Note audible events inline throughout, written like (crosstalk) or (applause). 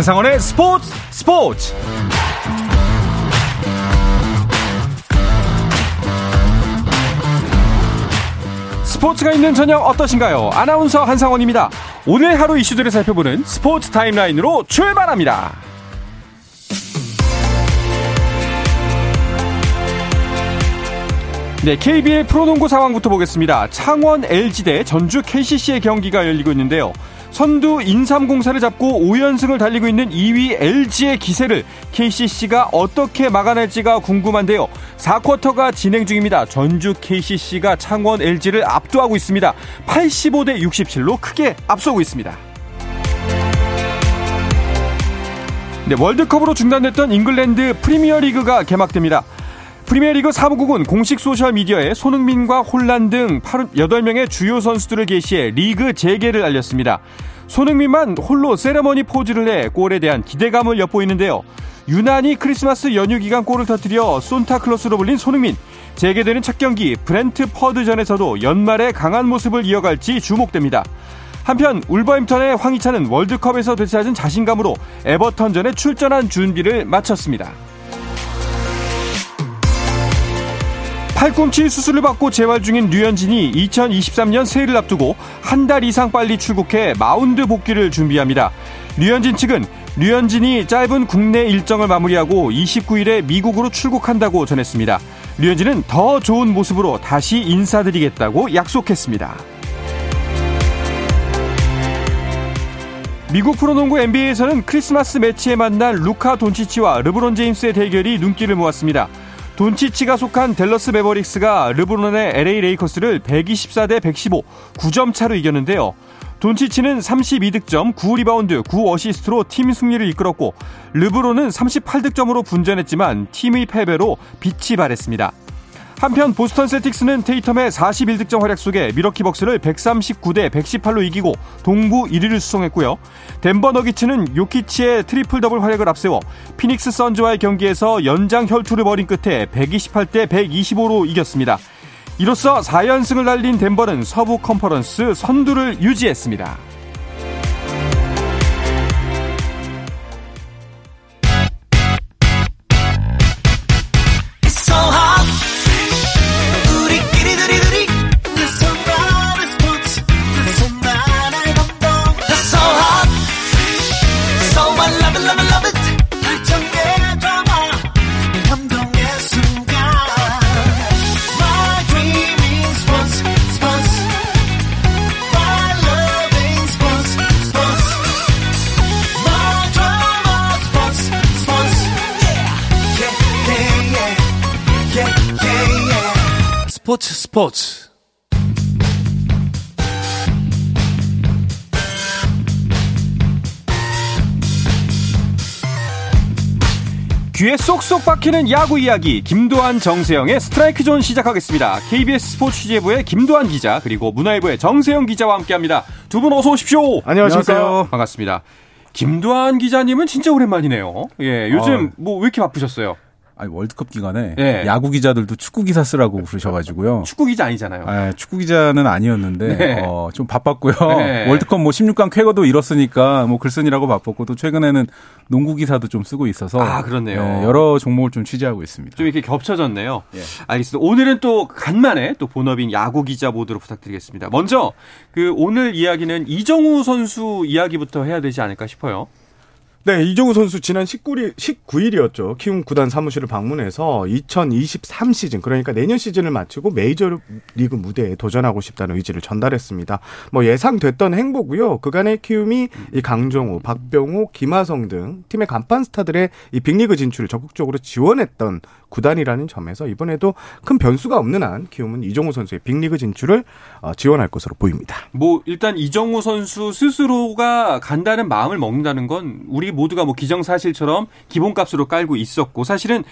한상원의 스포츠 스포츠 스포츠가 있는 저녁 어떠신가요? 아나운서 한상원입니다. 오늘 하루 이슈들을 살펴보는 스포츠 타임라인으로 출발합니다. 네, KBL 프로농구 상황부터 보겠습니다. 창원 LG 대 전주 KCC의 경기가 열리고 있는데요. 선두 인삼공사를 잡고 5연승을 달리고 있는 2위 LG의 기세를 KCC가 어떻게 막아낼지가 궁금한데요. 4쿼터가 진행 중입니다. 전주 KCC가 창원 LG를 압도하고 있습니다. 85대 67로 크게 앞서고 있습니다. 네, 월드컵으로 중단됐던 잉글랜드 프리미어리그가 개막됩니다. 프리미어리그 사무국은 공식 소셜미디어에 손흥민과 홀란 등 8명의 주요 선수들을 게시해 리그 재개를 알렸습니다. 손흥민만 홀로 세레머니 포즈를 내 골에 대한 기대감을 엿보이는데요. 유난히 크리스마스 연휴 기간 골을 터뜨려 손타클로스로 불린 손흥민. 재개되는 첫 경기 브렌트 퍼드전에서도 연말에 강한 모습을 이어갈지 주목됩니다. 한편 울버햄턴의 황희찬은 월드컵에서 되찾은 자신감으로 에버턴전에 출전한 준비를 마쳤습니다. 팔꿈치 수술을 받고 재활 중인 류현진이 2023년 새해를 앞두고 한 달 이상 빨리 출국해 마운드 복귀를 준비합니다. 류현진 측은 류현진이 짧은 국내 일정을 마무리하고 29일에 미국으로 출국한다고 전했습니다. 류현진은 더 좋은 모습으로 다시 인사드리겠다고 약속했습니다. 미국 프로농구 NBA에서는 크리스마스 매치에 만난 루카 돈치치와 르브론 제임스의 대결이 눈길을 모았습니다. 돈치치가 속한 댈러스 매버릭스가 르브론의 LA 레이커스를 124대 115, 9점 차로 이겼는데요. 돈치치는 32득점, 9리바운드, 9어시스트로 팀 승리를 이끌었고 르브론은 38득점으로 분전했지만 팀의 패배로 빛이 바랬습니다. 한편 보스턴 셀틱스는 테이텀의 41득점 활약 속에 밀워키 벅스를 139대 118로 이기고 동부 1위를 수성했고요. 덴버 너기츠는 요키치의 트리플 더블 활약을 앞세워 피닉스 선즈와의 경기에서 연장 혈투를 벌인 끝에 128대 125로 이겼습니다. 이로써 4연승을 달린 덴버는 서부 컨퍼런스 선두를 유지했습니다. 스포츠 귀에 쏙쏙 박히는 야구 이야기 김도한 정세영의 스트라이크 존 시작하겠습니다. KBS 스포츠 취재부의 김도한 기자 그리고 문화일보의 정세영 기자와 함께합니다. 두 분 어서 오십시오. 안녕하십니까. 반갑습니다. 김도한 기자님은 진짜 오랜만이네요. 예, 요즘 어. 뭐왜 이렇게 바쁘셨어요? 아니 월드컵 기간에 네. 야구 기자들도 축구 기사 쓰라고 그러셔가지고요. 축구 기자 아니잖아요. 아, 축구 기자는 아니었는데 네. 어, 좀 바빴고요. 네. (laughs) 월드컵 뭐 16강 쾌거도 이뤘으니까 뭐 글쓴이라고 바빴고 또 최근에는 농구 기사도 좀 쓰고 있어서 아 그렇네요. 네, 여러 종목을 좀 취재하고 있습니다. 좀 이렇게 겹쳐졌네요. 예. 알겠습니다. 오늘은 또 간만에 또 본업인 야구 기자 모드로 부탁드리겠습니다. 먼저 그 오늘 이야기는 이정우 선수 이야기부터 해야 되지 않을까 싶어요. 네, 이종우 선수 지난 19일, 19일이었죠. 키움 구단 사무실을 방문해서 2023 시즌, 그러니까 내년 시즌을 마치고 메이저 리그 무대에 도전하고 싶다는 의지를 전달했습니다. 뭐 예상됐던 행보고요. 그간의 키움이 이 강정호, 박병호, 김하성 등 팀의 간판 스타들의 이 빅리그 진출을 적극적으로 지원했던 구단이라는 점에서 이번에도 큰 변수가 없는 한 키움은 이종우 선수의 빅리그 진출을 어, 지원할 것으로 보입니다. 뭐 일단 이정우 선수 스스로가 간다는 마음을 먹는다는 건 우리 모두가 뭐 기정사실처럼 기본값으로 깔고 있었고 사실은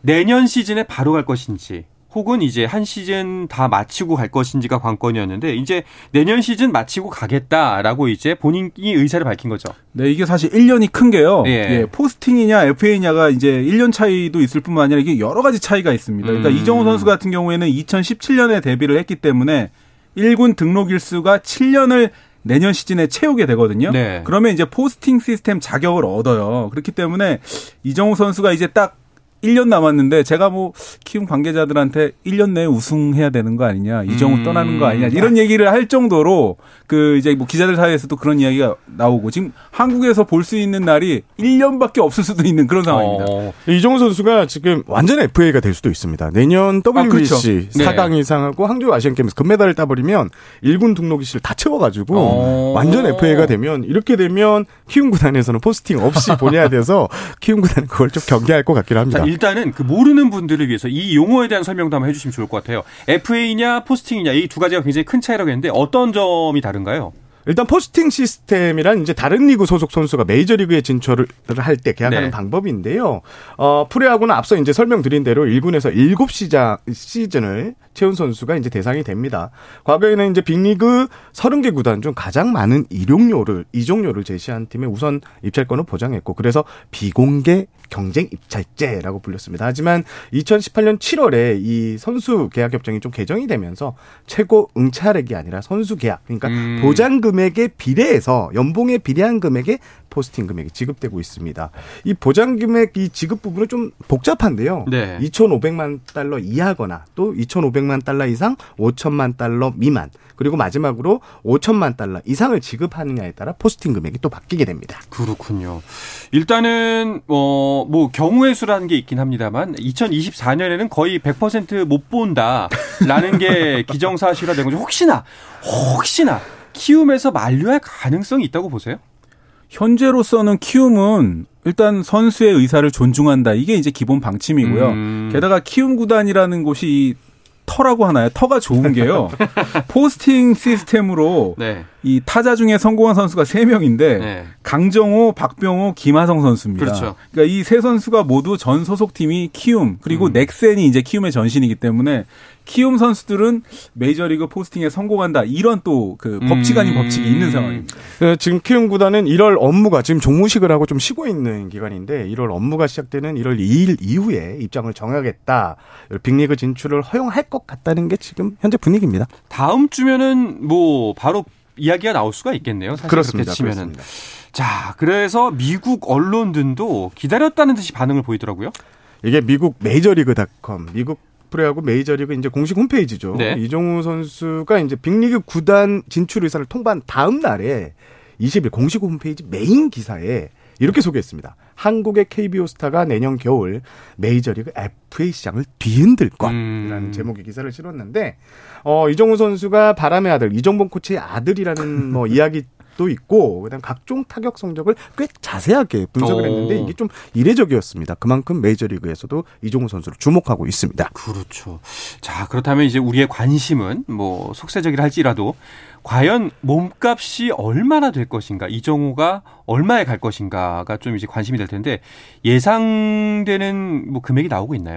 내년 시즌에 바로 갈 것인지 혹은 이제 한 시즌 다 마치고 갈 것인지가 관건이었는데 이제 내년 시즌 마치고 가겠다라고 이제 본인이 의사를 밝힌 거죠. 네, 이게 사실 1년이 큰 게요. 예. 예 포스팅이냐 FA냐가 이제 1년 차이도 있을 뿐만 아니라 이게 여러 가지 차이가 있습니다. 그러니까 음. 이정우 선수 같은 경우에는 2017년에 데뷔를 했기 때문에 1군 등록 일수가 7년을 내년 시즌에 채우게 되거든요. 네. 그러면 이제 포스팅 시스템 자격을 얻어요. 그렇기 때문에 이정우 선수가 이제 딱 1년 남았는데 제가 뭐 키움 관계자들한테 1년 내에 우승해야 되는 거 아니냐 이정우 음. 떠나는 거 아니냐 이런 얘기를 할 정도로 그 이제 뭐 기자들 사이에서도 그런 이야기가 나오고 지금 한국에서 볼 수 있는 날이 1년밖에 없을 수도 있는 그런 상황입니다. 어. 이정우 선수가 지금 완전 FA가 될 수도 있습니다. 내년 WBC 아, 그렇죠. 4강 네. 이상하고 항저우 아시안 게임에서 금메달을 따버리면 1군 등록일수를 다 채워가지고 어. 완전 FA가 되면 이렇게 되면 키움 구단에서는 포스팅 없이 보내야 돼서 (laughs) 키움 구단은 그걸 좀 경계할 것 같긴 합니다. 일단은 그 모르는 분들을 위해서 이 용어에 대한 설명도 한번 해주시면 좋을 것 같아요. FA냐 포스팅이냐 이 두 가지가 굉장히 큰 차이라고 했는데 어떤 점이 다른가요? 일단 포스팅 시스템이란 이제 다른 리그 소속 선수가 메이저리그에 진출을 할 때 계약하는 네. 방법인데요. 어, FA하고는 앞서 이제 설명드린 대로 1군에서 7시장 시즌을 채운 선수가 이제 대상이 됩니다. 과거에는 이제 빅리그 30개 구단 중 가장 많은 이용료를 이종료를 제시한 팀에 우선 입찰권을 보장했고 그래서 비공개 경쟁 입찰제라고 불렸습니다. 하지만 2018년 7월에 이 선수 계약 협정이 좀 개정이 되면서 최고 응찰액이 아니라 선수 계약 그러니까 음. 보장 금 액에 비례해서 연봉에 비례한 금액에 포스팅 금액이 지급되고 있습니다. 이 보장 금액 이 지급 부분은 좀 복잡한데요. 네. 2,500만 달러 이하거나 또 2,500만 달러 이상 5천만 달러 미만 그리고 마지막으로 5천만 달러 이상을 지급하느냐에 따라 포스팅 금액이 또 바뀌게 됩니다. 그렇군요. 일단은 어, 뭐 경우의 수라는 게 있긴 합니다만 2024년에는 거의 100%못 본다라는 게 (laughs) 기정사실화된 거죠. 혹시나 혹시나 키움에서 만류할 가능성이 있다고 보세요? 현재로서는 키움은 일단 선수의 의사를 존중한다. 이게 이제 기본 방침이고요. 음. 게다가 키움 구단이라는 곳이 터라고 하나요? 터가 좋은 게요. (laughs) 포스팅 시스템으로 네. 이 타자 중에 성공한 선수가 3명인데 네. 강정호, 박병호, 김하성 선수입니다. 그렇죠. 그러니까 이 세 선수가 모두 전 소속팀이 키움 그리고 음. 넥센이 이제 키움의 전신이기 때문에 키움 선수들은 메이저리그 포스팅에 성공한다. 이런 또그 법칙 아닌 음. 법칙이 있는 상황입니다. 그 지금 키움 구단은 1월 업무가 지금 종무식을 하고 좀 쉬고 있는 기간인데 1월 업무가 시작되는 1월 2일 이후에 입장을 정하겠다. 빅리그 진출을 허용할 것 같다는 게 지금 현재 분위기입니다. 다음 주면은 뭐 바로 이야기가 나올 수가 있겠네요. 사실 그렇습니다. 치면은. 그렇습니다. 자, 그래서 미국 언론들도 기다렸다는 듯이 반응을 보이더라고요. 이게 미국 메이저리그닷컴, 미국 프로야구 메이저리그 이제 공식 홈페이지죠. 네. 이정후 선수가 이제 빅리그 구단 진출 의사를 통보한 다음 날에 20일 공식 홈페이지 메인 기사에 이렇게 소개했습니다. 한국의 KBO 스타가 내년 겨울 메이저리그 FA 시장을 뒤흔들 것이라는 음. 제목의 기사를 실었는데 어 이정우 선수가 바람의 아들 이정범 코치의 아들이라는 뭐 이야기 도 있고 그다음 각종 타격 성적을 꽤 자세하게 분석을 오. 했는데 이게 좀 이례적이었습니다. 그만큼 메이저리그에서도 이종우 선수를 주목하고 있습니다. 그렇죠. 자 그렇다면 이제 우리의 관심은 뭐 속세적이라 할지라도 과연 몸값이 얼마나 될 것인가, 이정우가 얼마에 갈 것인가가 좀 이제 관심이 될 텐데 예상되는 뭐 금액이 나오고 있나요?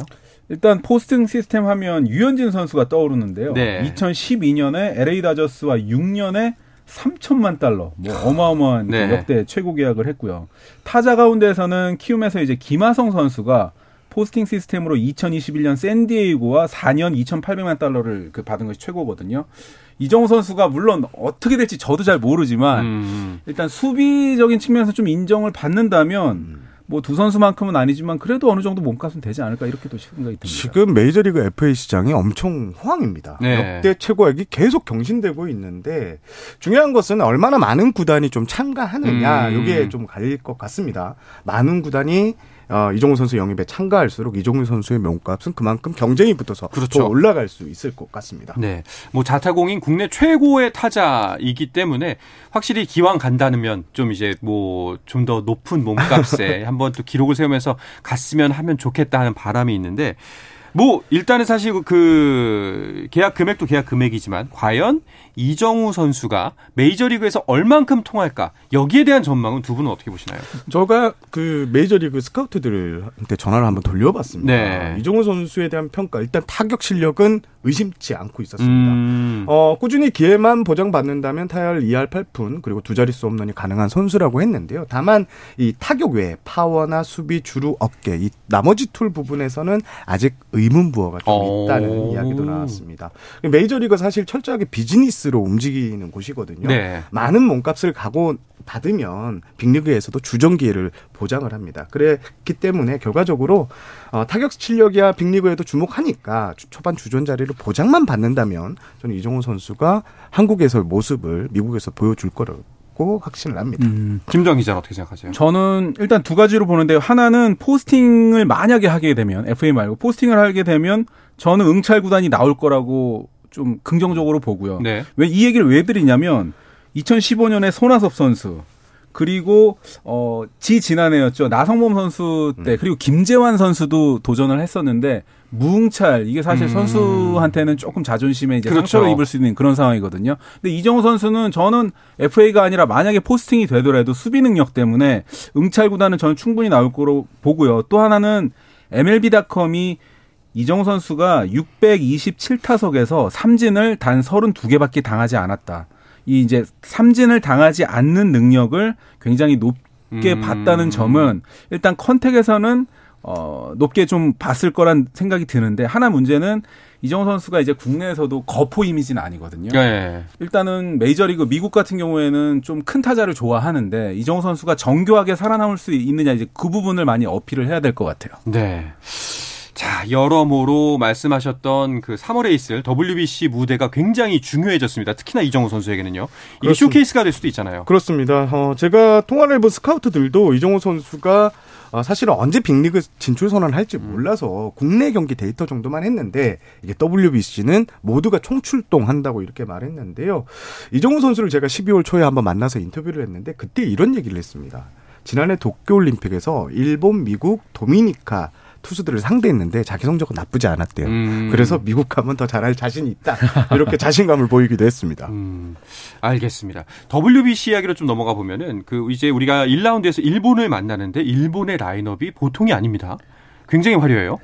일단 포스팅 시스템 하면 류현진 선수가 떠오르는데요. 네. 2012년에 LA 다저스와 6년에 3천만 달러, 뭐 어마어마한 네. 역대 최고 계약을 했고요. 타자 가운데에서는 키움에서 이제 김하성 선수가 포스팅 시스템으로 2021년 샌디에이고와 4년 2,800만 달러를 그 받은 것이 최고거든요. 이정후 선수가 물론 어떻게 될지 저도 잘 모르지만 음. 일단 수비적인 측면에서 좀 인정을 받는다면 음. 뭐 두 선수만큼은 아니지만 그래도 어느 정도 몸값은 되지 않을까 이렇게도 생각이 듭니다. 지금 메이저리그 FA 시장이 엄청 호황입니다. 네. 역대 최고액이 계속 경신되고 있는데 중요한 것은 얼마나 많은 구단이 좀 참가하느냐 음. 이게 좀 갈릴 것 같습니다. 많은 구단이 어, 이종우 선수 영입에 참가할수록 이종우 선수의 명값은 그만큼 경쟁이 붙어서 그렇죠. 더 올라갈 수 있을 것 같습니다. 네. 뭐 자타공인 국내 최고의 타자이기 때문에 확실히 기왕 간다면 좀 이제 뭐 좀 더 높은 몸값에 (laughs) 한번 또 기록을 세우면서 갔으면 하면 좋겠다 하는 바람이 있는데 뭐 일단은 사실 그 계약 금액도 계약 금액이지만 과연 이정후 선수가 메이저리그에서 얼만큼 통할까 여기에 대한 전망은 두 분은 어떻게 보시나요? 저가 그 메이저리그 스카우트들한테 전화를 한번 돌려봤습니다. 네. 이정후 선수에 대한 평가 일단 타격 실력은 의심치 않고 있었습니다. 음. 어, 꾸준히 기회만 보장받는다면 타율 2할 8푼 그리고 두 자릿수 홈런이 가능한 선수라고 했는데요. 다만 이 타격 외에 파워나 수비, 주루, 어깨 이 나머지 툴 부분에서는 아직 의 의문부호가 좀 어. 있다는 오. 이야기도 나왔습니다. 메이저리그 사실 철저하게 비즈니스로 움직이는 곳이거든요. 네. 많은 몸값을 가고 받으면 빅리그에서도 주전 기회를 보장을 합니다. 그랬기 때문에 결과적으로 어, 타격 실력이야 빅리그에도 주목하니까 초반 주전 자리를 보장만 받는다면 저는 이정호 선수가 한국에서의 모습을 미국에서 보여줄 거라고 확신을 합니다. 음. 김정 기자 어떻게 생각하세요? 저는 일단 두 가지로 보는데 하나는 포스팅을 만약에 하게 되면 FA 말고 포스팅을 하게 되면 저는 응찰 구단이 나올 거라고 좀 긍정적으로 보고요. 네. 왜 이 얘기를 왜 드리냐면 2015년에 손아섭 선수 그리고 어 지 지난해였죠 나성범 선수 때 음. 그리고 김재환 선수도 도전을 했었는데 무응찰 이게 사실 음. 선수한테는 조금 자존심에 이제 그렇죠. 상처를 입을 수 있는 그런 상황이거든요. 근데 이정우 선수는 저는 FA가 아니라 만약에 포스팅이 되더라도 수비 능력 때문에 응찰 구단은 저는 충분히 나올 거로 보고요. 또 하나는 MLB.com이 이정우 선수가 627타석에서 삼진을 단 32개밖에 당하지 않았다. 이 이제 삼진을 당하지 않는 능력을 굉장히 높게 음. 봤다는 점은 일단 컨택에서는 어, 높게 좀 봤을 거란 생각이 드는데 하나 문제는 이정우 선수가 이제 국내에서도 거포 이미지는 아니거든요. 네. 일단은 메이저리그 미국 같은 경우에는 좀 큰 타자를 좋아하는데 이정우 선수가 정교하게 살아남을 수 있느냐 이제 그 부분을 많이 어필을 해야 될 것 같아요. 네. 자, 여러모로 말씀하셨던 그 3월에 있을 WBC 무대가 굉장히 중요해졌습니다. 특히나 이정후 선수에게는요. 이게 그렇습니다. 쇼케이스가 될 수도 있잖아요. 그렇습니다. 어, 제가 통화를 해본 스카우트들도 이정후 선수가 어, 사실은 언제 빅리그 진출 선언을 할지 음. 몰라서 국내 경기 데이터 정도만 했는데 이게 WBC는 모두가 총출동한다고 이렇게 말했는데요. 이정후 선수를 제가 12월 초에 한번 만나서 인터뷰를 했는데 그때 이런 얘기를 했습니다. 지난해 도쿄올림픽에서 일본, 미국, 도미니카 투수들을 상대했는데 자기 성적은 나쁘지 않았대요. 음. 그래서 미국 가면 더 잘할 자신이 있다. 이렇게 (laughs) 자신감을 보이기도 했습니다. 음. 알겠습니다. WBC 이야기로 좀 넘어가 보면은 그 이제 우리가 1라운드에서 일본을 만나는데 일본의 라인업이 보통이 아닙니다. 굉장히 화려해요.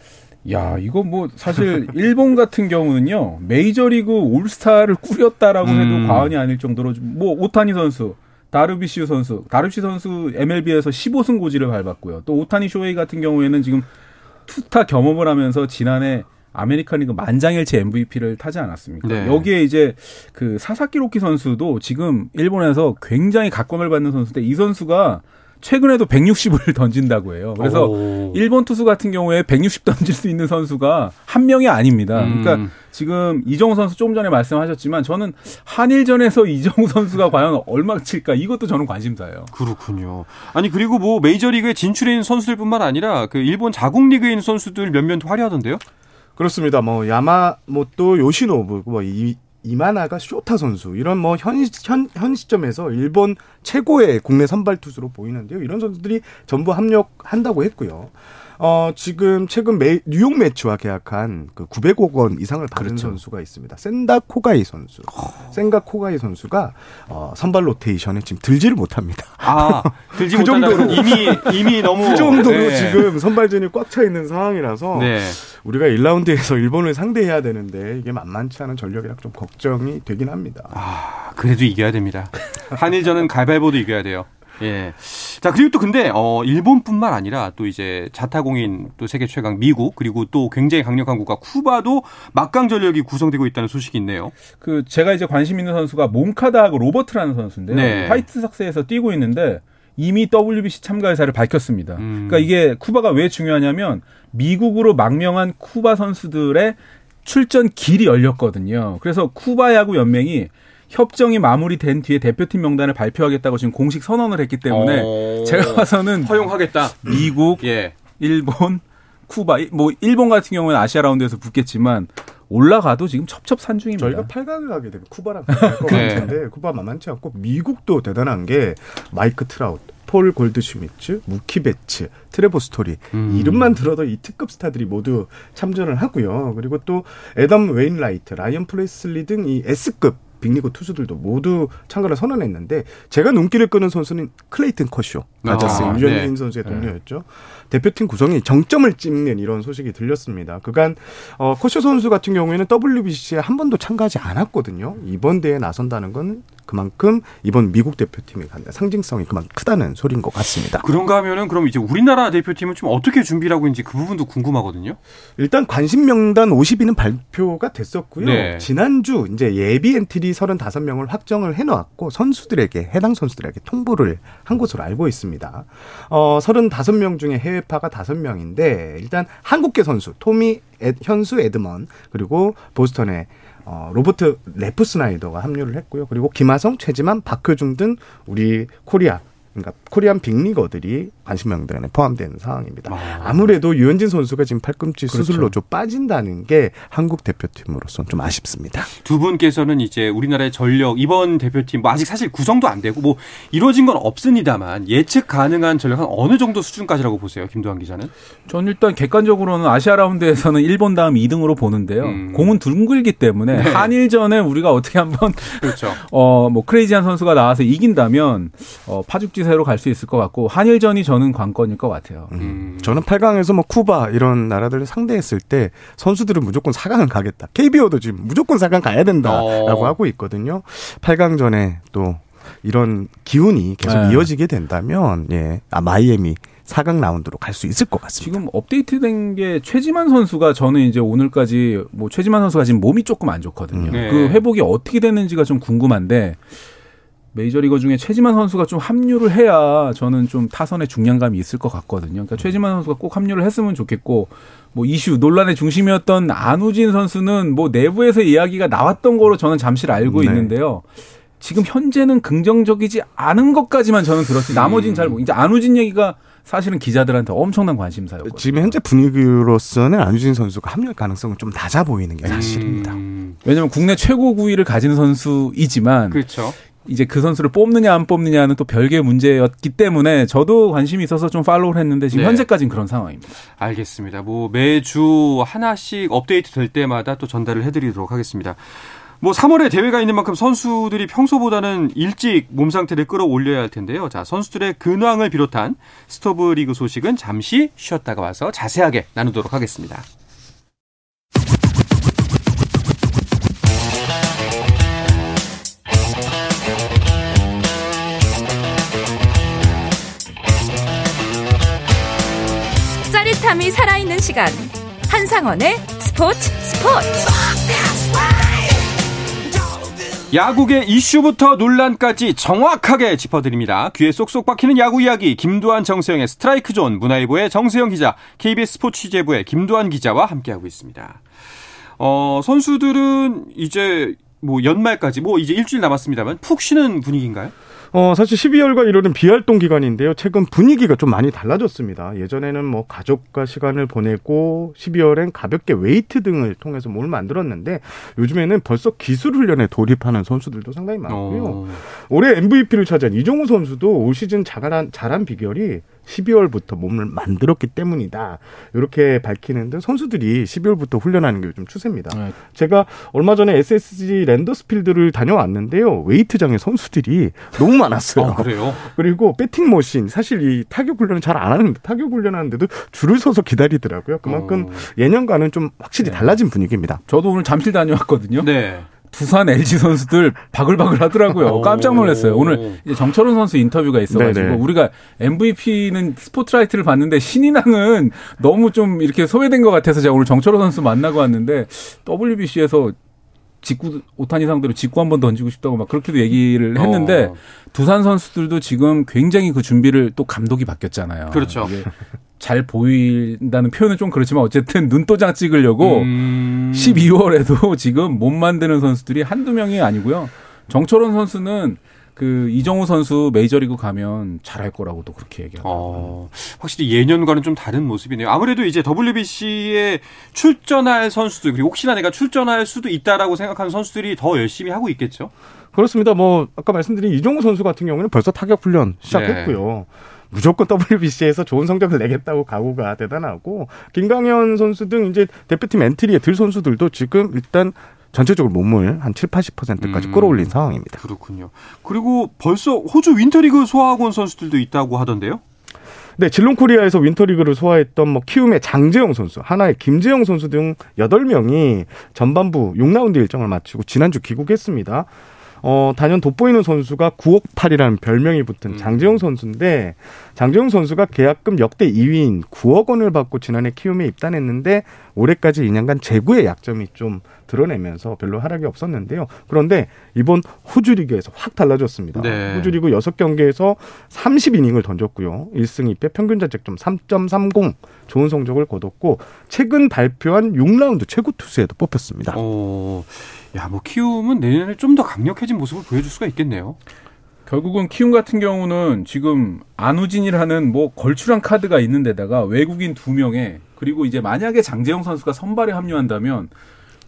야, 이거 뭐 사실 (laughs) 일본 같은 경우는요. 메이저리그 올스타를 꾸렸다라고 해도 음. 과언이 아닐 정도로 뭐 오타니 선수 다르빗슈 선수, 다르빗슈 선수 MLB에서 15승 고지를 밟았고요. 또 오타니 쇼헤이 같은 경우에는 지금 투타 경험을 하면서 지난해 아메리칸 리그 만장일치 MVP를 타지 않았습니까? 네. 여기에 이제 그 사사키 로키 선수도 지금 일본에서 굉장히 각광을 받는 선수인데 이 선수가 최근에도 160을 (laughs) 던진다고 해요. 그래서 오. 일본 투수 같은 경우에 160 던질 수 있는 선수가 한 명이 아닙니다. 음. 그러니까 지금 이정후 선수 조금 전에 말씀하셨지만 저는 한일전에서 (laughs) 이정우 선수가 과연 얼마 칠까 이것도 저는 관심사예요. 그렇군요. 아니 그리고 뭐 메이저리그에 진출해 있는 선수들뿐만 아니라 그 일본 자국 리그에 있는 선수들 몇몇 화려하던데요? 그렇습니다. 뭐 야마모토 요시노부 뭐 이, 이마나가 쇼타 선수 이런 뭐현 현 현 시점에서 일본 최고의 국내 선발 투수로 보이는데요. 이런 선수들이 전부 합력한다고 했고요. 어, 지금 최근 매, 뉴욕 매치와 계약한 그 900억 원 이상을 받은 그렇죠. 선수가 있습니다. 센다 코가이 선수. 어. 센가 코가이 선수가 어, 선발 로테이션에 지금 들지를 못합니다. 아, 들지 (laughs) 그 정도로 이미 이미 너무 (laughs) 그 정도로 네. 지금 선발진이 꽉 차 있는 상황이라서 네. 우리가 1라운드에서 (laughs) 일본을 상대해야 되는데 이게 만만치 않은 전력이라 좀 걱정이 되긴 합니다. 아, 그래도 이겨야 됩니다. 한일전은 갈발보도 이겨야 돼요. 예. 자, 그리고 또 근데, 어, 일본뿐만 아니라 또 이제 자타공인 또 세계 최강 미국 그리고 또 굉장히 강력한 국가 쿠바도 막강 전력이 구성되고 있다는 소식이 있네요. 그 제가 이제 관심 있는 선수가 몬카다하고 로버트라는 선수인데요. 네. 화이트삭스에서 뛰고 있는데 이미 WBC 참가 의사를 밝혔습니다. 음. 그러니까 이게 쿠바가 왜 중요하냐면 미국으로 망명한 쿠바 선수들의 출전 길이 열렸거든요. 그래서 쿠바 야구 연맹이 협정이 마무리된 뒤에 대표팀 명단을 발표하겠다고 지금 공식 선언을 했기 때문에 어... 제가 봐서는 허용하겠다. 미국, 예. 일본, 쿠바, 뭐 일본 같은 경우는 아시아 라운드에서 붙겠지만 올라가도 지금 첩첩산중입니다. 저희가 8강을 하게 되면 쿠바랑 갈 것 (laughs) 네. 같은데 쿠바 만만치 않고 미국도 대단한 게 마이크 트라우트, 폴 골드슈미츠, 무키 베츠, 트레보 스토리 음. 이름만 들어도 이 특급 스타들이 모두 참전을 하고요. 그리고 또 애덤 웨인라이트, 라이언 프레슬리 등 이 S급 빅리그 투수들도 모두 참가를 선언했는데 제가 눈길을 끄는 선수는 클레이튼 커쇼가 다저스 아, 류현진 네. 선수의 동료였죠. 네. 대표팀 구성이 정점을 찍는 이런 소식이 들렸습니다. 그간 어, 커쇼 선수 같은 경우에는 WBC에 한 번도 참가하지 않았거든요. 이번 대회에 나선다는 건 그만큼 이번 미국 대표팀이 갖는 상징성이 그만 크다는 소리인 것 같습니다. 그런가 하면은 그럼 이제 우리나라 대표팀은 좀 어떻게 준비를 하고 있는지 그 부분도 궁금하거든요. 일단 관심 명단 50인은 발표가 됐었고요. 네. 지난주 이제 예비 엔트리 35명을 확정을 해놓았고 선수들에게 해당 선수들에게 통보를 한 것으로 알고 있습니다. 어, 35명 중에 해외파가 5명인데 일단 한국계 선수 토미 에, 현수 에드먼 그리고 보스턴의 어, 로버트 레프 스나이더가 합류를 했고요. 그리고 김하성, 최지만, 박효준 등 우리 코리아 그러니까 Korean 빅리거들이 관심 명단에 포함되는 상황입니다. 아무래도 류현진 선수가 지금 팔꿈치 그렇죠. 수술로 좀 빠진다는 게 한국 대표팀으로서는 좀 아쉽습니다. 두 분께서는 이제 우리나라의 전력 이번 대표팀 뭐 아직 사실 구성도 안 되고 뭐 이루어진 건 없습니다만 예측 가능한 전력 한 어느 정도 수준까지라고 보세요, 김도환 기자는? 전 일단 객관적으로는 아시아 라운드에서는 일본 다음 2등으로 보는데요. 음. 공은 둥글기 때문에 네. 한일전에 우리가 어떻게 한번 그렇죠. (laughs) 어뭐 크레이지한 선수가 나와서 이긴다면 어 파죽지 추세로 갈 수 있을 것 같고 한일전이 저는 관건일 것 같아요. 음. 음. 저는 8강에서 뭐 쿠바 이런 나라들을 상대했을 때 선수들은 무조건 4강을 가겠다. KBO도 지금 무조건 4강 가야 된다라고 어. 하고 있거든요. 8강 전에 또 이런 기운이 계속 네. 이어지게 된다면 예, 아 마이애미 4강 라운드로 갈 수 있을 것 같습니다. 지금 업데이트된 게 최지만 선수가 저는 이제 오늘까지 뭐 최지만 선수가 지금 몸이 조금 안 좋거든요. 음. 네. 그 회복이 어떻게 되는지가 좀 궁금한데 메이저리거 중에 최지만 선수가 좀 합류를 해야 저는 좀 타선의 중량감이 있을 것 같거든요. 그러니까 최지만 선수가 꼭 합류를 했으면 좋겠고 뭐 이슈 논란의 중심이었던 안우진 선수는 뭐 내부에서 이야기가 나왔던 거로 저는 잠시 알고 네. 있는데요. 지금 현재는 긍정적이지 않은 것까지만 저는 들었어요. 나머지는 잘 모르. 이제 안우진 얘기가 사실은 기자들한테 엄청난 관심사였고 지금 현재 분위기로서는 안우진 선수가 합류 가능성은 좀 낮아 보이는 게 사실입니다. 음. 왜냐하면 국내 최고 구위를 가진 선수이지만 그렇죠. 이제 그 선수를 뽑느냐 안 뽑느냐는 또 별개의 문제였기 때문에 저도 관심이 있어서 좀 팔로우를 했는데 지금 네. 현재까지는 그런 상황입니다. 알겠습니다. 뭐 매주 하나씩 업데이트 될 때마다 또 전달을 해드리도록 하겠습니다. 뭐 3월에 대회가 있는 만큼 선수들이 평소보다는 일찍 몸 상태를 끌어올려야 할 텐데요. 자, 선수들의 근황을 비롯한 스토브 리그 소식은 잠시 쉬었다가 와서 자세하게 나누도록 하겠습니다. 시간 한상원의 스포츠 스포츠 야구의 이슈부터 논란까지 정확하게 짚어드립니다. 귀에 쏙쏙 박히는 야구 이야기 김두한 정세영의 스트라이크 존 문화일보의 정세영 기자 KBS 스포츠 취재부의 김두한 기자와 함께하고 있습니다. 어, 선수들은 이제 뭐 연말까지 뭐 이제 일주일 남았습니다만 푹 쉬는 분위기인가요? 어, 사실 12월과 1월은 비활동 기간인데요. 최근 분위기가 좀 많이 달라졌습니다. 예전에는 뭐 가족과 시간을 보내고 12월엔 가볍게 웨이트 등을 통해서 몸을 만들었는데 요즘에는 벌써 기술 훈련에 돌입하는 선수들도 상당히 많고요. 어. 올해 MVP를 차지한 이종우 선수도 올 시즌 잘한, 잘한 비결이 12월부터 몸을 만들었기 때문이다. 이렇게 밝히는 등 선수들이 12월부터 훈련하는 게 요즘 추세입니다. 네. 제가 얼마 전에 SSG 랜더스필드를 다녀왔는데요. 웨이트장에 선수들이 너무 많았어요. 아, 그래요? (laughs) 그리고 배팅 머신 사실 이 타격 훈련을 잘 안 하는데 타격 훈련하는데도 줄을 서서 기다리더라고요. 그만큼 어. 예년과는 좀 확실히 네. 달라진 분위기입니다. 저도 오늘 잠실 다녀왔거든요. 네. 두산 LG 선수들 바글바글 하더라고요. 깜짝 놀랐어요. 오늘 정철훈 선수 인터뷰가 있어가지고 네네. 우리가 MVP는 스포트라이트를 봤는데 신인왕은 너무 좀 이렇게 소외된 것 같아서 제가 오늘 정철훈 선수 만나고 왔는데 WBC에서 직구 오타니 상대로 직구 한번 던지고 싶다고 막 그렇게도 얘기를 했는데 어. 두산 선수들도 지금 굉장히 그 준비를 또 감독이 바뀌었잖아요. 그렇죠. 잘 보인다는 표현은 좀 그렇지만 어쨌든 눈도장 찍으려고 음... 12월에도 (laughs) 지금 못 만드는 선수들이 한두 명이 아니고요. 정철원 선수는 그 이정우 선수 메이저리그 가면 잘할 거라고도 그렇게 얘기하고 어, 확실히 예년과는 좀 다른 모습이네요. 아무래도 이제 WBC에 출전할 선수들 그리고 혹시나 내가 출전할 수도 있다라고 생각하는 선수들이 더 열심히 하고 있겠죠. 그렇습니다. 뭐 아까 말씀드린 이종우 선수 같은 경우는 벌써 타격 훈련 시작했고요. 네. 무조건 WBC에서 좋은 성적을 내겠다고 각오가 대단하고 김강현 선수 등 이제 대표팀 엔트리에 들 선수들도 지금 일단 전체적으로 몸을 한 7, 80%까지 음, 끌어올린 상황입니다. 그렇군요. 그리고 벌써 호주 윈터리그 소화학원 선수들도 있다고 하던데요? 네, 질롱 코리아에서 윈터리그를 소화했던 뭐 키움의 장재영 선수, 하나의 김재영 선수 등 8명이 전반부 6라운드 일정을 마치고 지난주 귀국했습니다. 어, 단연 돋보이는 선수가 9억 8이라는 별명이 붙은 음. 장재용 선수인데 장재용 선수가 계약금 역대 2위인 9억 원을 받고 지난해 키움에 입단했는데 올해까지 2년간 재구의 약점이 좀 드러내면서 별로 하락이 없었는데요. 그런데 이번 호주 리그에서 확 달라졌습니다. 네. 호주 리그 6경기에서 30이닝을 던졌고요. 1승 2패 평균 자책점 3.30 좋은 성적을 거뒀고 최근 발표한 6라운드 최고 투수에도 뽑혔습니다. 오. 야, 뭐 키움은 내년에 좀 더 강력해진 모습을 보여줄 수가 있겠네요. 결국은 키움 같은 경우는 지금 안우진이라는 뭐 걸출한 카드가 있는데다가 외국인 두 명에 그리고 이제 만약에 장재영 선수가 선발에 합류한다면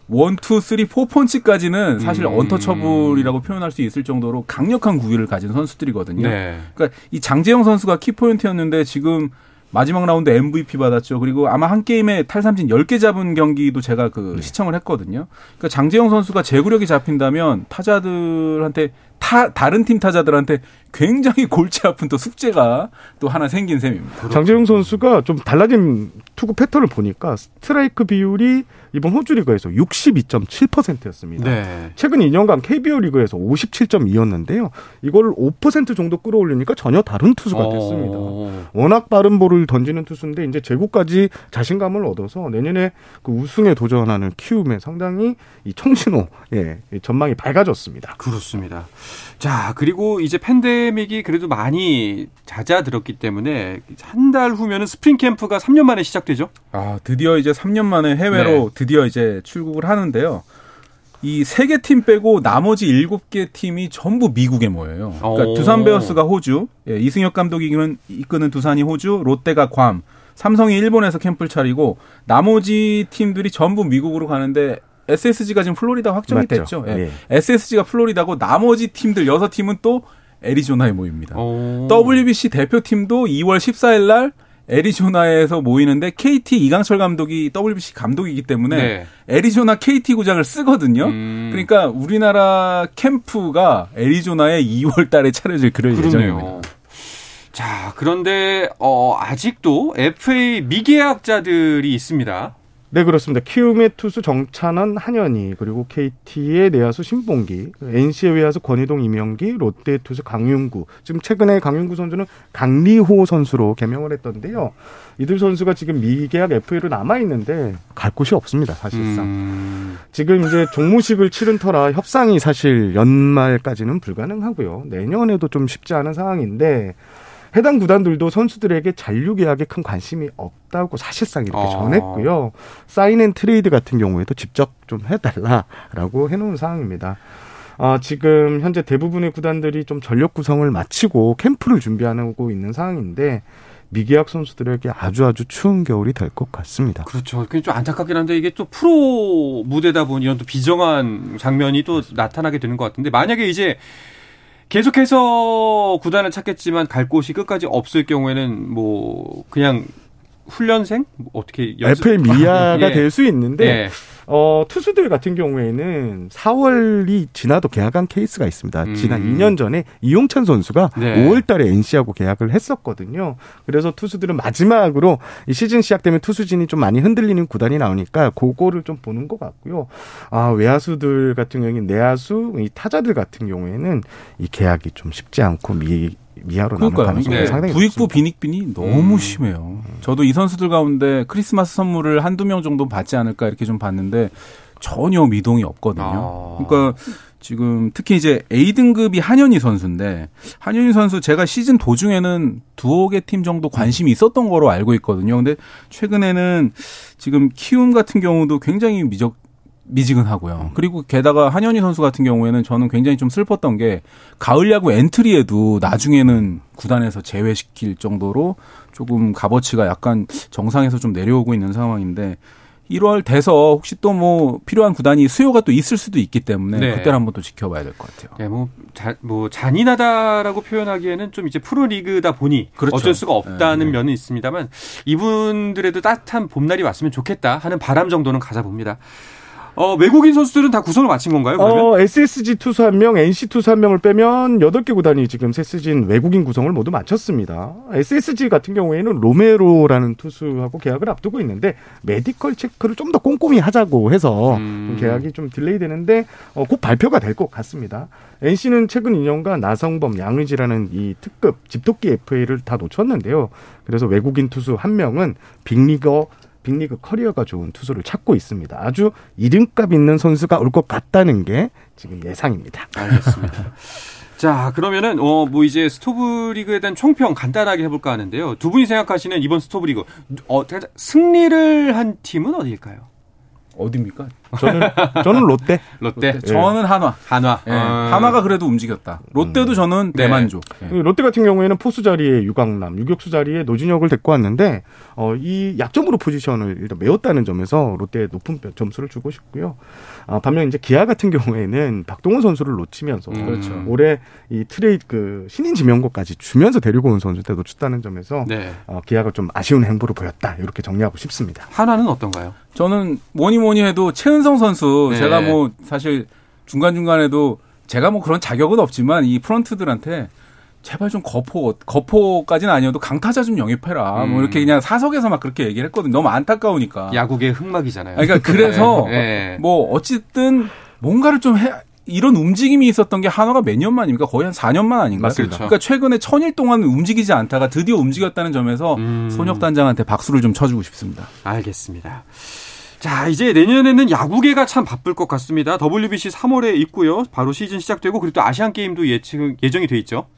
one, two, three, four 펀치까지는 사실 음. untouchable이라고 표현할 수 있을 정도로 강력한 구위를 가진 선수들이거든요. 네. 그러니까 이 장재영 선수가 키포인트였는데 지금 마지막 라운드 MVP 받았죠. 그리고 아마 한 게임에 탈삼진 10개 잡은 경기도 제가 그 네. 시청을 했거든요. 그러니까 장재영 선수가 제구력이 잡힌다면 타자들한테 타, 다른 팀 타자들한테 굉장히 골치 아픈 또 숙제가 또 하나 생긴 셈입니다. 장재영 선수가 좀 달라진 투구 패턴을 보니까 스트라이크 비율이 이번 호주 리그에서 62.7%였습니다. 네. 최근 2년간 KBO 리그에서 57.2였는데요. 이걸 5% 정도 끌어올리니까 전혀 다른 투수가 어. 됐습니다. 어... 워낙 빠른 볼을 던지는 투수인데 이제 제구까지 자신감을 얻어서 내년에 그 우승에 도전하는 키움에 상당히 이 청신호 예, 전망이 밝아졌습니다. 그렇습니다. 자, 그리고 이제 팬데믹이 그래도 많이 잦아들었기 때문에 한 달 후면은 스프링 캠프가 3년 만에 시작되죠? 아, 드디어 이제 3년 만에 해외로 네. 드디어 이제 출국을 하는데요. 이 세 개 팀 빼고 나머지 일곱 개 팀이 전부 미국에 모여요. 그러니까 오. 두산 베어스가 호주, 예, 이승엽 감독이 이끄는, 이끄는 두산이 호주, 롯데가 괌, 삼성이 일본에서 캠프를 차리고 나머지 팀들이 전부 미국으로 가는데 SSG가 지금 플로리다 확정이 맞죠? 됐죠. 예. 예. SSG가 플로리다고 나머지 팀들 여섯 팀은 또 애리조나에 모입니다. 오. WBC 대표팀도 2월 14일 날 애리조나에서 모이는데 KT 이강철 감독이 WBC 감독이기 때문에 네. 애리조나 KT 구장을 쓰거든요. 음. 그러니까 우리나라 캠프가 애리조나에 2월 달에 차려질 그럴 그러네요. 예정입니다. 자, 그런데 어 아직도 FA 미계약자들이 있습니다. 네, 그렇습니다. 키움의 투수 정찬원, 한현희, 그리고 KT의 내야수 신봉기, NC의 외야수 권희동, 이명기, 롯데 투수 강윤구. 지금 최근에 강윤구 선수는 강리호 선수로 개명을 했던데요. 이들 선수가 지금 미계약 FA로 남아 있는데 갈 곳이 없습니다, 사실상. 음... 지금 이제 종무식을 치른 터라 협상이 사실 연말까지는 불가능하고요. 내년에도 좀 쉽지 않은 상황인데 해당 구단들도 선수들에게 잔류 계약에 큰 관심이 없다고 사실상 이렇게 아. 전했고요. sign and trade 같은 경우에도 직접 좀 해달라라고 해놓은 상황입니다. 아, 지금 현재 대부분의 구단들이 좀 전력 구성을 마치고 캠프를 준비하고 있는 상황인데 미계약 선수들에게 아주 아주 추운 겨울이 될 것 같습니다. 그렇죠. 그게 좀 안타깝긴 한데 이게 또 프로 무대다 보니 이런 또 비정한 장면이 또 나타나게 되는 것 같은데 만약에 이제 계속해서 구단을 찾겠지만 갈 곳이 끝까지 없을 경우에는 뭐 그냥 훈련생 뭐 어떻게 연습... FA 미아가 예. 될수 있는데 예. 어, 투수들 같은 경우에는 4월이 지나도 계약한 케이스가 있습니다. 음. 지난 2년 전에 이용찬 선수가 네. 5월 달에 NC하고 계약을 했었거든요. 그래서 투수들은 마지막으로 이 시즌 시작되면 투수진이 좀 많이 흔들리는 구단이 나오니까 그거를 좀 보는 것 같고요. 아, 외야수들 같은 경우에는 내야수, 이 타자들 같은 경우에는 이 계약이 좀 쉽지 않고 미 미아로 남을 가능성이 네. 상당히 부익부 빈익빈이 너무 음. 심해요. 저도 이 선수들 가운데 크리스마스 선물을 한두 명 정도 받지 않을까 이렇게 좀 봤는데 전혀 미동이 없거든요. 아. 그러니까 지금 특히 이제 A 등급이 한현희 선수인데 한현희 선수 제가 시즌 도중에는 두어 개 팀 정도 관심이 있었던 거로 알고 있거든요. 근데 최근에는 지금 키움 같은 경우도 굉장히 미적 미지근하고요. 음. 그리고 게다가 한현희 선수 같은 경우에는 저는 굉장히 좀 슬펐던 게 가을 야구 엔트리에도 나중에는 구단에서 제외시킬 정도로 조금 값어치가 약간 정상에서 좀 내려오고 있는 상황인데 1월 돼서 혹시 또 뭐 필요한 구단이 수요가 또 있을 수도 있기 때문에 네. 그때를 한번 또 지켜봐야 될 것 같아요. 네, 뭐, 자, 뭐 잔인하다라고 표현하기에는 좀 이제 프로리그다 보니 그렇죠. 어쩔 수가 없다는 네, 네. 면은 있습니다만 이분들에도 따뜻한 봄날이 왔으면 좋겠다 하는 바람 정도는 가져봅니다. 어, 외국인 선수들은 다 구성을 마친 건가요? 그러면? 어, SSG 투수 한 명, NC 투수 한 명을 빼면 8개 구단이 지금 새 시즌 외국인 구성을 모두 마쳤습니다. SSG 같은 경우에는 로메로라는 투수하고 계약을 앞두고 있는데 medical check를 좀 더 꼼꼼히 하자고 해서 음. 계약이 좀 delay 되는데 어, 곧 발표가 될 것 같습니다. NC는 최근 2년간 나성범, 양의지라는 이 특급 집토끼 FA를 다 놓쳤는데요. 그래서 외국인 투수 한 명은 빅리거 빅리그 커리어가 좋은 투수를 찾고 있습니다. 아주 이름값 있는 선수가 올 것 같다는 게 지금 예상입니다. 알겠습니다. (laughs) 자, 그러면은 어 뭐 이제 스토브 리그에 대한 총평 간단하게 해볼까 하는데요. 두 분이 생각하시는 이번 스토브 리그 어 승리를 한 팀은 어디일까요? 어디입니까? 저는 저는 롯데. 롯데. 롯데. 저는 한화. 한화. 네. 아. 한화가 그래도 움직였다. 롯데도 음. 저는 네. 대만족. 네. 롯데 같은 경우에는 포수 자리에 유강남, 유격수 자리에 노진혁을 데리고 왔는데 어, 이 약점으로 포지션을 일단 메웠다는 점에서 롯데에 높은 점수를 주고 싶고요. 아, 반면 이제 기아 같은 경우에는 박동원 선수를 놓치면서 음. 그렇죠. 올해 이 트레이드 그 신인 지명권까지 주면서 데리고 온 선수한테 놓쳤다는 점에서 네. 어, 기아가 좀 아쉬운 행보를 보였다 이렇게 정리하고 싶습니다. 한화는 어떤가요? 저는 뭐니 뭐니 해도 최은 성 선수 네. 제가 뭐 사실 중간 중간에도 제가 뭐 그런 자격은 없지만 이 프런트들한테 제발 좀 거포 거포까지는 아니어도 강타자 좀 영입해라. 뭐 음. 뭐 이렇게 그냥 사석에서 막 그렇게 얘기를 했거든요. 너무 안타까우니까. 야구의 흑막이잖아요. 그러니까 그래서 (laughs) 네. 뭐 어쨌든 뭔가를 좀 해. 이런 움직임이 있었던 게 한화가 몇 년 만입니까? 거의 한 4년만 아닌가요? 맞습니다. 그러니까 최근에 천일 동안 움직이지 않다가 드디어 움직였다는 점에서 음. 손혁 단장한테 박수를 좀 쳐주고 싶습니다. 알겠습니다. 자, 이제 내년에는 야구계가 참 바쁠 것 같습니다. WBC 3월에 있고요. 바로 시즌 시작되고 그리고 또 아시안 게임도 예측 예정이 돼 있죠.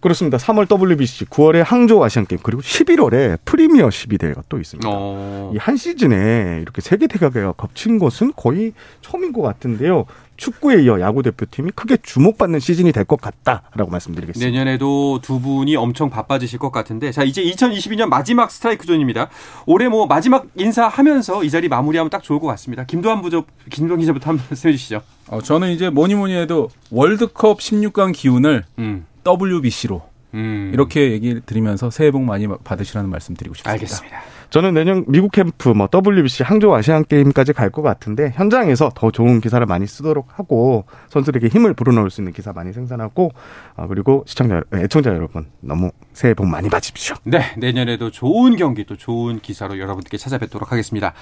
그렇습니다. 3월 WBC, 9월에 항저우 아시안 게임, 그리고 11월에 프리미어 12대회가 또 있습니다. 어... 이한 시즌에 이렇게 세계 대회가 겹친 것은 거의 처음인 것 같은데요. 축구에 이어 야구 대표팀이 크게 주목받는 시즌이 될 것 같다라고 말씀드리겠습니다. 내년에도 두 분이 엄청 바빠지실 것 같은데 자 이제 2022년 마지막 스트라이크 존입니다. 올해 뭐 마지막 인사하면서 이 자리 마무리하면 딱 좋을 것 같습니다. 김도환 부저 김도환 기자부터 한번 해주시죠. 어, 저는 이제 뭐니 뭐니 해도 월드컵 16강 기운을 음. WBC로 음. 이렇게 얘기 드리면서 새해 복 많이 받으시라는 말씀 드리고 싶습니다. 알겠습니다. 저는 내년 미국 캠프, 뭐 WBC, 항저우 아시안 게임까지 갈 것 같은데 현장에서 더 좋은 기사를 많이 쓰도록 하고 선수들에게 힘을 불어넣을 수 있는 기사 많이 생산하고 아, 그리고 시청자, 애청자 여러분 너무 새해 복 많이 받으십시오. 네, 내년에도 좋은 경기 또 좋은 기사로 여러분들께 찾아뵙도록 하겠습니다.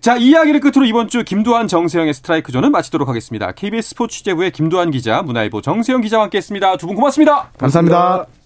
자, 이야기를 끝으로 이번 주 김도환 정세영의 스트라이크 존은 마치도록 하겠습니다. KBS 스포츠 취재부의 김도환 기자, 문화일보 정세영 기자와 함께했습니다. 두 분 고맙습니다. 감사합니다. 감사합니다.